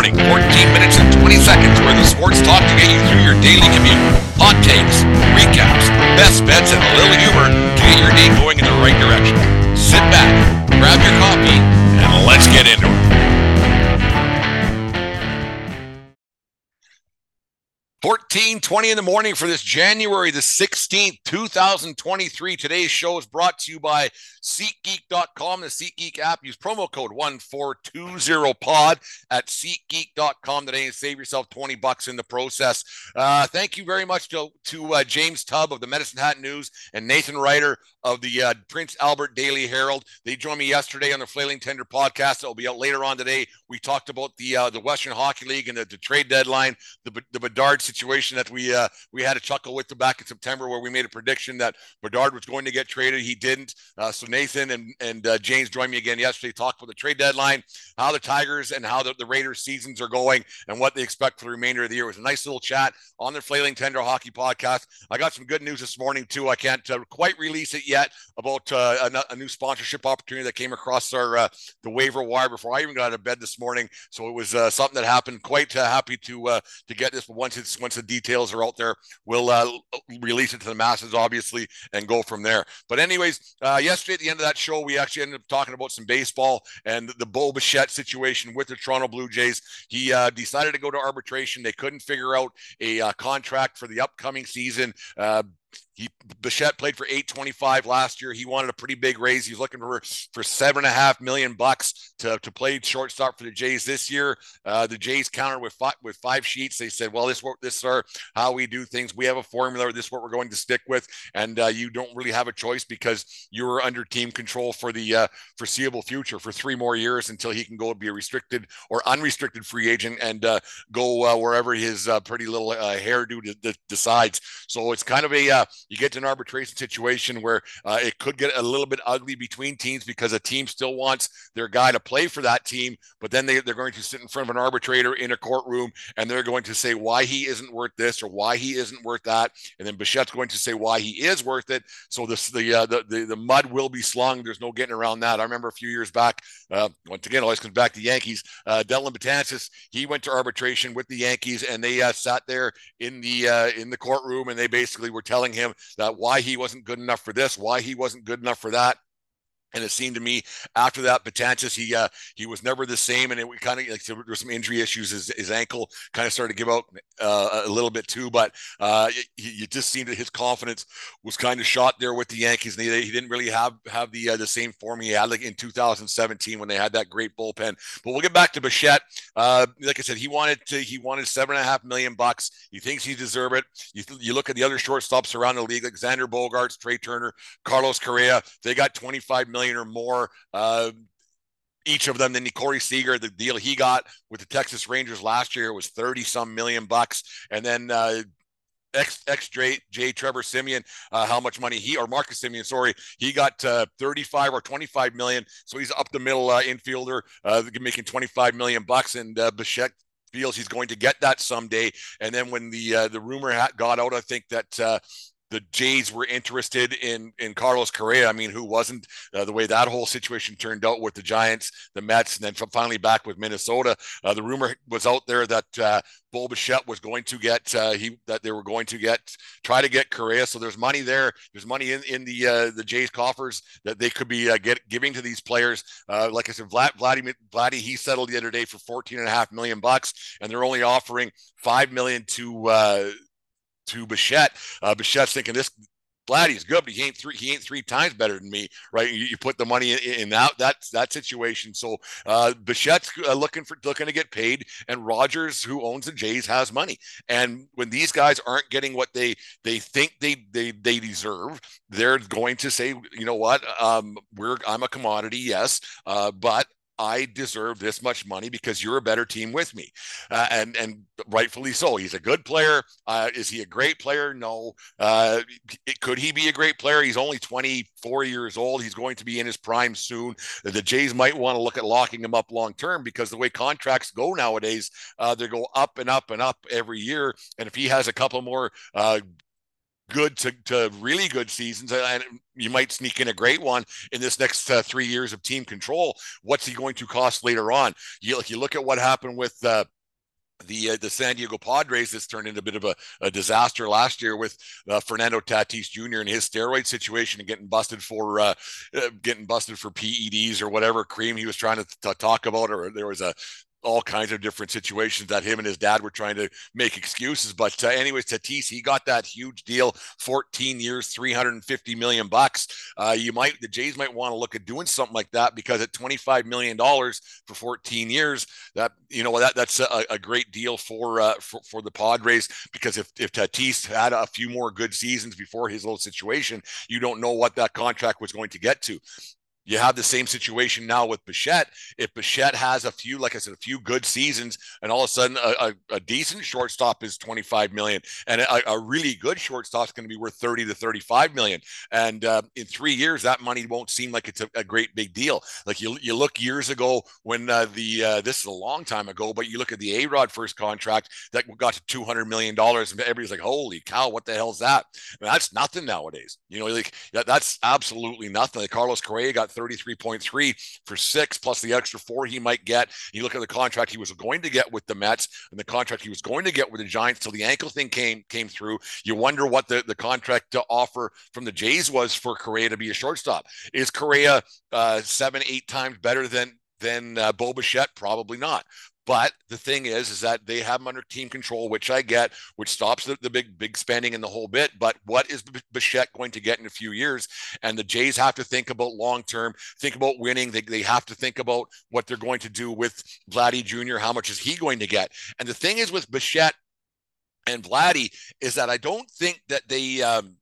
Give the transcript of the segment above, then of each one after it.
morning, 14 minutes and 20 seconds where the sports talk to get you through your daily commute. Hot takes, recaps, best bets, and a little humor to get your day going in the right direction. Sit back, grab your coffee, and let's get into it. 1420 in the morning for this January the 16th, 2023. Today's show is brought to you by SeatGeek.com, the SeatGeek app. Use promo code 1420pod at SeatGeek.com today and save yourself 20 bucks in the process. Uh, thank you very much to, to uh, James Tubb of the Medicine Hat News and Nathan Ryder of the uh, Prince Albert Daily Herald. They joined me yesterday on the Flailing Tender podcast. It'll be out later on today. We talked about the uh, the Western Hockey League and the, the trade deadline, the, the Bedard situation that we uh, we had a chuckle with back in September, where we made a prediction that Bedard was going to get traded. He didn't. Uh, so Nathan and and uh, James joined me again yesterday. Talked about the trade deadline, how the Tigers and how the, the Raiders seasons are going, and what they expect for the remainder of the year. It was a nice little chat on the Flailing Tender Hockey podcast. I got some good news this morning too. I can't uh, quite release it yet about uh, a, a, new sponsorship opportunity that came across our uh, the waiver wire before I even got out of bed this morning. So it was uh, something that happened. Quite happy to to get this. But once it's once the details are out there, we'll uh, release it to the masses, obviously, and go from there. But anyways, uh, yesterday at the end of that show, we actually ended up talking about some baseball and the Bo Bichette situation with the Toronto Blue Jays. He uh, decided to go to arbitration. They couldn't figure out a uh, contract for the upcoming season. He Bichette played for 825 last year. He wanted a pretty big raise. He's looking for for seven and a half million bucks to, to play shortstop for the Jays this year. Uh, the Jays countered with five, with five sheets. They said, "Well, this this is our how we do things. We have a formula. This is what we're going to stick with, and uh, you don't really have a choice because you are under team control for the uh, foreseeable future for three more years until he can go be a restricted or unrestricted free agent and uh, go uh, wherever his uh, pretty little hairdo decides." So it's kind of a you get to an arbitration situation where uh, it could get a little bit ugly between teams because a team still wants their guy to play for that team, but then they, they're going to sit in front of an arbitrator in a courtroom and they're going to say why he isn't worth this or why he isn't worth that. And then Bichette's going to say why he is worth it. So this the, uh, the, the, the mud will be slung. There's no getting around that. I remember a few years back, uh, once again, always comes back to Yankees. Uh, Dellin Betances, he went to arbitration with the Yankees and they uh, sat there in the uh, in the courtroom and they basically were telling him that why he wasn't good enough for this, why he wasn't good enough for that. And it seemed to me after that, Betances, he uh, he was never the same, and it kind of like there were some injury issues. His, his ankle kind of started to give out uh, a little bit too, but uh, you just seemed that his confidence was kind of shot there with the Yankees, and he, he didn't really have have the uh, the same form he had like in 2017 when they had that great bullpen. But we'll get back to Bichette. Uh, like I said, he wanted to he wanted seven and a half million bucks. He thinks he deserve it. You, you look at the other shortstops around the league, like Xander Bogaerts, Trea Turner, Carlos Correa. They got 25 million million or more. Uh, each of them. Then Corey Seager, the deal he got with the Texas Rangers last year was 30 some million bucks. And then uh, X X J, J Trevor Semien, uh, how much money he or Marcus Semien, sorry, he got uh, 35 or 25 million. So he's up the middle uh, infielder, uh, making 25 million bucks. And uh, Bichette feels he's going to get that someday. And then when the uh, the rumor got out, I think that uh, the Jays were interested in in Carlos Correa. I mean, who wasn't? Uh, the way that whole situation turned out with the Giants, the Mets, and then finally back with Minnesota. Uh, the rumor was out there that uh, Bo Bichette was going to get uh, he that they were going to get try to get Correa. So there's money there. There's money in in the uh, the Jays coffers that they could be uh, get giving to these players. Uh, like I said, Vlad, Vladimir Vladdy he settled the other day for 14 and a half million bucks, and they're only offering five million to uh, to Bichette. Uh, Bichette's thinking this Vladdy's good, but he ain't three. He ain't three times better than me, right? You, you put the money in, in, that that that situation. So uh, Bichette's uh, looking for looking to get paid, and Rogers, who owns the Jays, has money. And when these guys aren't getting what they they think they they they deserve, they're going to say, you know what, um, we're I'm a commodity, yes, uh, but I deserve this much money because you're a better team with me, uh, and and rightfully so. He's a good player. Uh, is he a great player? No. Uh, it, could he be a great player? He's only 24 years old. He's going to be in his prime soon. The Jays might want to look at locking him up long term because the way contracts go nowadays, uh, they go up and up and up every year. And if he has a couple more uh, good to, to really good seasons, and you might sneak in a great one in this next uh, three years of team control. What's he going to cost later on? You, you look at what happened with uh, the uh, the San Diego Padres. This turned into a bit of a, a disaster last year with uh, Fernando Tatis Jr. and his steroid situation and getting busted for uh, uh, getting busted for PEDs or whatever cream he was trying to, to talk about. Or there was a all kinds of different situations that him and his dad were trying to make excuses. But uh, anyways, Tatis, he got that huge deal, 14 years, 350 million bucks. Uh, you might, the Jays might want to look at doing something like that because at 25 million dollars for 14 years, that you know that that's a, a great deal for, uh, for for the Padres because if if Tatis had a few more good seasons before his little situation, you don't know what that contract was going to get to. You have the same situation now with Bichette. If Bichette has a few, like I said, a few good seasons, and all of a sudden a, a, a decent shortstop is 25 million, and a, a really good shortstop is going to be worth 30 to 35 million. And uh, in three years, that money won't seem like it's a, great big deal. Like you, you look years ago when uh, the uh, this is a long time ago, but you look at the A Rod first contract that got to 200 million dollars, and everybody's like, "Holy cow, what the hell's that?" Mean, that's nothing nowadays. You know, like that's absolutely nothing. Like Carlos Correa got 33.3 for six plus the extra four he might get. You look at the contract he was going to get with the Mets and the contract he was going to get with the Giants till the ankle thing came came through. You wonder what the, the contract to offer from the Jays was for Correa to be a shortstop. Is Correa uh, seven, eight times better than than uh, Bo Bichette? Probably not. But the thing is, is that they have them under team control, which I get, which stops the, the big, big spending in the whole bit. But what is Bichette going to get in a few years? And the Jays have to think about long term, think about winning. They, they have to think about what they're going to do with Vladdy Jr. How much is he going to get? And the thing is with Bichette and Vladdy is that I don't think that they um,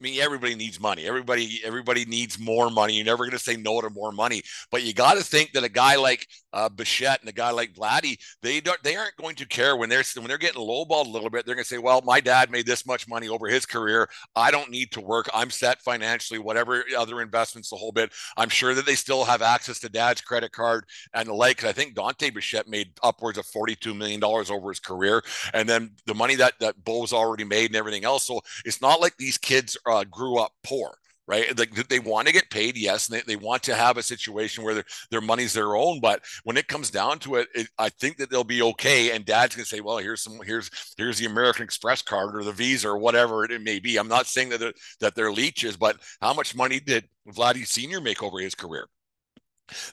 I mean, everybody needs money. Everybody, everybody needs more money. You're never going to say no to more money, but you got to think that a guy like uh, Bichette and a guy like Vladdy, they don't, they aren't going to care when they're when they're getting lowballed a little bit. They're going to say, "Well, my dad made this much money over his career. I don't need to work. I'm set financially. Whatever other investments, the whole bit. I'm sure that they still have access to dad's credit card and the like. I think Dante Bichette made upwards of 42 million dollars over his career, and then the money that that Bo's already made and everything else. So it's not like these kids uh, grew up poor right? Like they want to get paid, yes, and they, they want to have a situation where their their money's their own. But when it comes down to it, it I think that they'll be okay. And Dad's gonna say, well, here's some here's here's the American Express card or the Visa or whatever it may be. I'm not saying that they're, that they're leeches, but how much money did Vladdy Senior make over his career?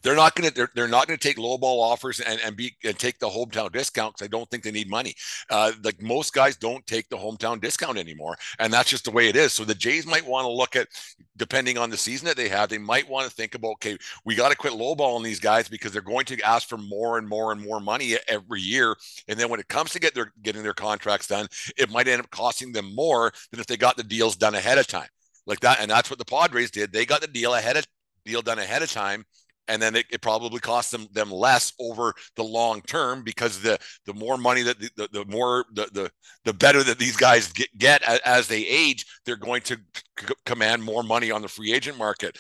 They're not going to they're, they're not going to take lowball offers and, and be and take the hometown discount because I don't think they need money. Uh, like most guys don't take the hometown discount anymore, and that's just the way it is. So the Jays might want to look at depending on the season that they have, they might want to think about okay, we got to quit lowballing these guys because they're going to ask for more and more and more money every year, and then when it comes to get their getting their contracts done, it might end up costing them more than if they got the deals done ahead of time like that. And that's what the Padres did. They got the deal ahead of deal done ahead of time and then it, it, probably costs them them less over the long term because the the more money that the, the, the more the, the the better that these guys get, get as they age they're going to c- command more money on the free agent market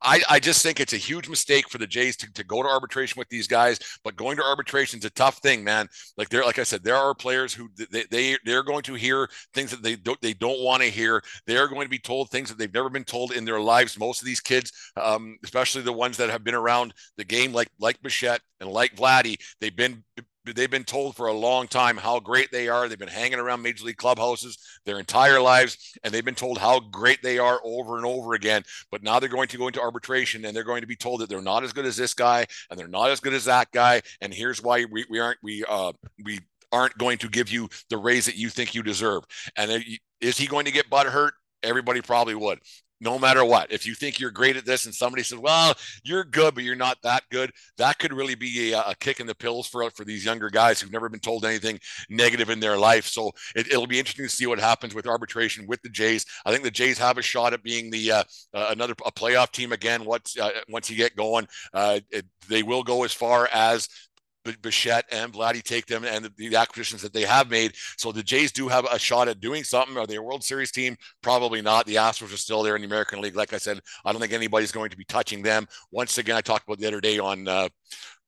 I, I just think it's a huge mistake for the Jays to, to go to arbitration with these guys, but going to arbitration is a tough thing, man. Like there, like I said, there are players who they, they they're going to hear things that they don't they don't want to hear. They're going to be told things that they've never been told in their lives. Most of these kids, um, especially the ones that have been around the game, like like Bichette and like Vladdy, they've been they've been told for a long time how great they are. They've been hanging around major league clubhouses their entire lives, and they've been told how great they are over and over again. But now they're going to go into arbitration, and they're going to be told that they're not as good as this guy, and they're not as good as that guy. And here's why we, we aren't we uh we aren't going to give you the raise that you think you deserve. And is he going to get butt hurt? Everybody probably would no matter what. If you think you're great at this and somebody says, well, you're good, but you're not that good, that could really be a, a kick in the pills for, for these younger guys who've never been told anything negative in their life. So it, will be interesting to see what happens with arbitration with the Jays. I think the Jays have a shot at being the uh, uh, another a playoff team again once uh, once you get going. Uh, it, they will go as far as Bichette and Vladdy take them and the, the, acquisitions that they have made. So the Jays do have a shot at doing something. Are they a World Series team? Probably not. The Astros are still there in the American League. Like I said, I don't think anybody's going to be touching them. Once again, I talked about the other day on uh,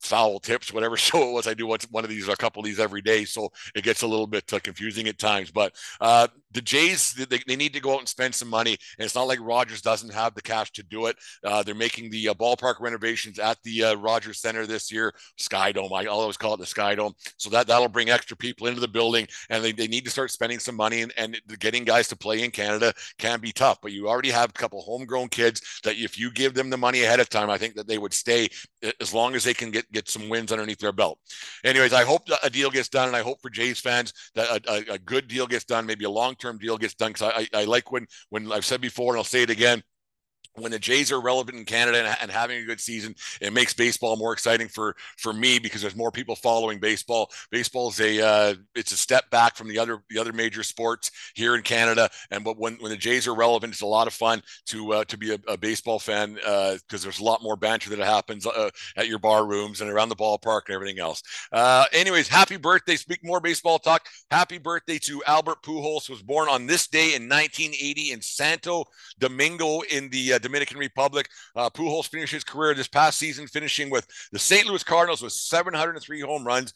foul tips, whatever show it was. I do one of these, a couple of these every day, so it gets a little bit uh, confusing at times. But uh, the Jays, they, they, need to go out and spend some money, and it's not like Rogers doesn't have the cash to do it. Uh, they're making the uh, ballpark renovations at the uh, Rogers Center this year, Sky Dome. I always call it the Sky Dome, so that that'll bring extra people into the building, and they, they need to start spending some money. And, and getting guys to play in Canada can be tough, but you already have a couple homegrown kids that if you give them the money ahead of time, I think that they would stay as long as they can get get some wins underneath their belt. Anyways, I hope a deal gets done, and I hope for Jays fans that a, a, a good deal gets done, maybe a long term deal gets done. Because I, I, I like when when I've said before, and I'll say it again when the Jays are relevant in Canada and, and, having a good season, it makes baseball more exciting for for me because there's more people following baseball. Baseball is a uh, it's a step back from the other the other major sports here in Canada. And but when, when the Jays are relevant, it's a lot of fun to uh, to be a, a baseball fan because uh, there's a lot more banter that happens uh, at your bar rooms and around the ballpark and everything else. Uh, anyways, happy birthday! Speak more baseball talk. Happy birthday to Albert Pujols, was born on this day in 1980 in Santo Domingo in the uh, Dominican Republic. Uh, Pujols finished his career this past season, finishing with the St. Louis Cardinals with 703 home runs,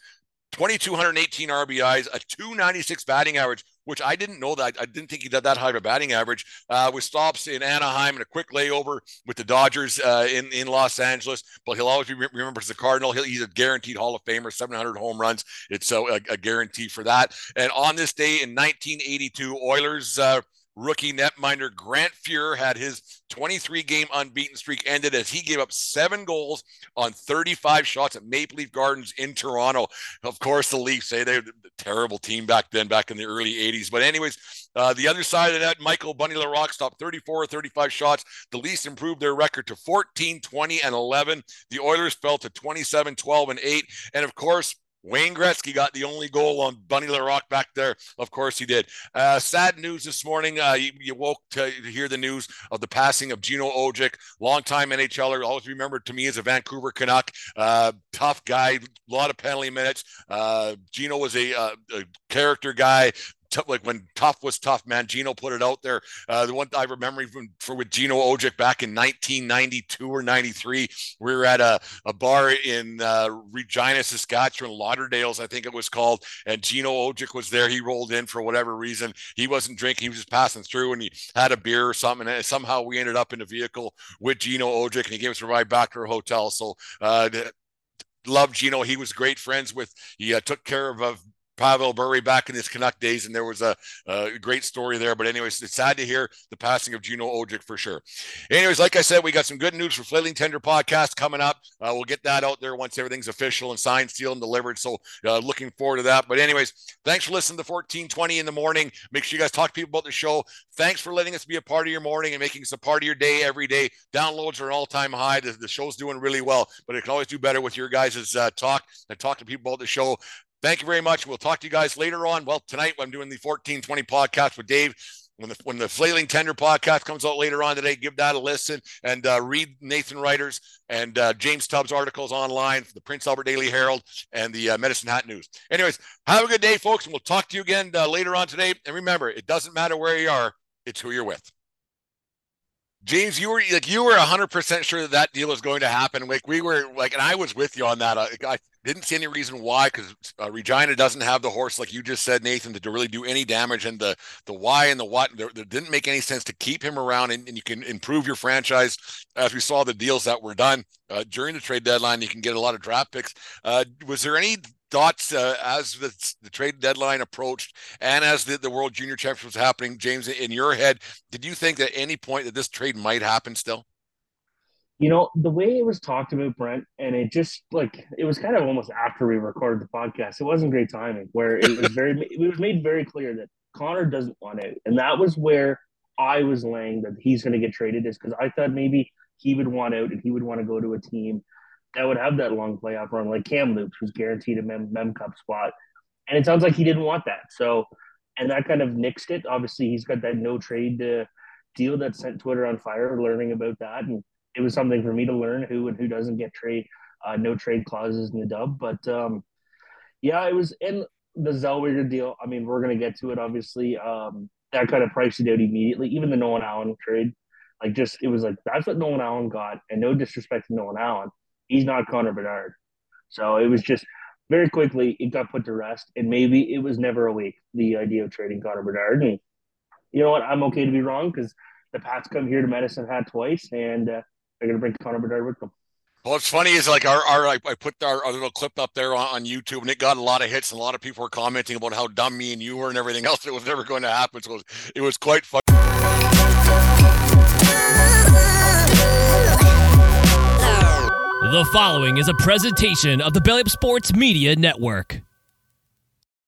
2,218 RBIs, a 296 batting average, which I didn't know that. I didn't think he did that high of a batting average. Uh, with stops in Anaheim and a quick layover with the Dodgers uh, in in Los Angeles, but he'll always be remembered as a Cardinal. He'll, he's a guaranteed Hall of Famer, 700 home runs. It's a, a, a guarantee for that. And on this day in 1982, Oilers. Uh, Rookie netminder Grant Fuhr had his 23 game unbeaten streak ended as he gave up seven goals on 35 shots at Maple Leaf Gardens in Toronto. Of course, the Leafs say they're a terrible team back then, back in the early 80s. But, anyways, uh, the other side of that, Michael Bunny Larocque stopped 34 or 35 shots. The Leafs improved their record to 14, 20, and 11. The Oilers fell to 27, 12, and 8. And of course, Wayne Gretzky got the only goal on Bunny Larocque back there. Of course, he did. Uh, sad news this morning. Uh, you, you, woke to, to, hear the news of the passing of Gino Odjick, longtime NHLer, always remembered to me as a Vancouver Canuck. Uh, tough guy, a lot of penalty minutes. Uh, Gino was a, uh, a character guy, like when tough was tough, man. Gino put it out there. Uh, the one I remember from, for with Gino Odjick back in 1992 or 93, we were at a, a bar in uh, Regina, Saskatchewan, Lauderdale's, I think it was called, and Gino Odjick was there. He rolled in for whatever reason. He wasn't drinking; he was just passing through, and he had a beer or something. And somehow we ended up in a vehicle with Gino Odjick, and he gave us a ride back to our hotel. So. Uh, love Gino. He was great friends with. He uh, took care of, of Pavel Bure back in his Canuck days, and there was a, a, great story there. But anyways, it's sad to hear the passing of Gino Odjick for sure. Anyways, like I said, we got some good news for Flailing Tender podcast coming up. Uh, we'll get that out there once everything's official and signed, sealed, and delivered. So uh, looking forward to that. But anyways, thanks for listening to 1420 in the morning. Make sure you guys talk to people about the show. Thanks for letting us be a part of your morning and making us a part of your day every day. Downloads are an all-time high. The, the show's doing really well, but it can always do better with your guys' uh, talk and talk to people about the show. Thank you very much. We'll talk to you guys later on. Well, tonight I'm doing the 1420 podcast with Dave. When the when the flailing tender podcast comes out later on today, give that a listen and uh, read Nathan Ryder's and uh, James Tubbs articles online for the Prince Albert Daily Herald and the uh, Medicine Hat News. Anyways, have a good day, folks, and we'll talk to you again uh, later on today. And remember, it doesn't matter where you are; it's who you're with. James, you were like you were hundred percent sure that that deal was going to happen. Like we were like, and I was with you on that. I, I didn't see any reason why because uh, Regina doesn't have the horse like you just said, Nathan, to, to really do any damage. And the the why and the what there, there didn't make any sense to keep him around, and, and, you can improve your franchise as we saw the deals that were done uh, during the trade deadline. You can get a lot of draft picks. Uh, was there any thoughts uh, as the, the, trade deadline approached and as the, the World Junior Championship was happening, James, in your head, did you think at any point that this trade might happen still? You know, the way it was talked about, Brent, and it just like it was kind of almost after we recorded the podcast. It wasn't great timing where it was very it was made very clear that Connor doesn't want out. And that was where I was laying that he's gonna get traded is because I thought maybe he would want out and he would want to go to a team that would have that long playoff run, like Kamloops, who's guaranteed a Mem, Mem Cup spot. And it sounds like he didn't want that. So, and that kind of nixed it. Obviously, he's got that no trade uh, deal that sent Twitter on fire, learning about that. And it was something for me to learn who and who doesn't get trade, uh, no trade clauses in the dub. But um, yeah, it was in the Zellweger deal. I mean, we're going to get to it, obviously. Um, that kind of priced it out immediately. Even the Nolan Allan trade, like just, it was like, that's what Nolan Allan got. And no disrespect to Nolan Allan He's not Connor Bedard. So it was just very quickly it got put to rest, and maybe it was never a week the idea of trading Connor Bedard. And you know what? I'm okay to be wrong because the Pats come here to Medicine Hat twice, and uh, they're going to bring Connor Bedard with them. Well, what's funny is like our, our I, put our, our, little clip up there on, on, YouTube and it got a lot of hits and a lot of people were commenting about how dumb me and you were and everything else. It was never going to happen. So it was, it was quite fun. The following is a presentation of the Belly Sports Media Network.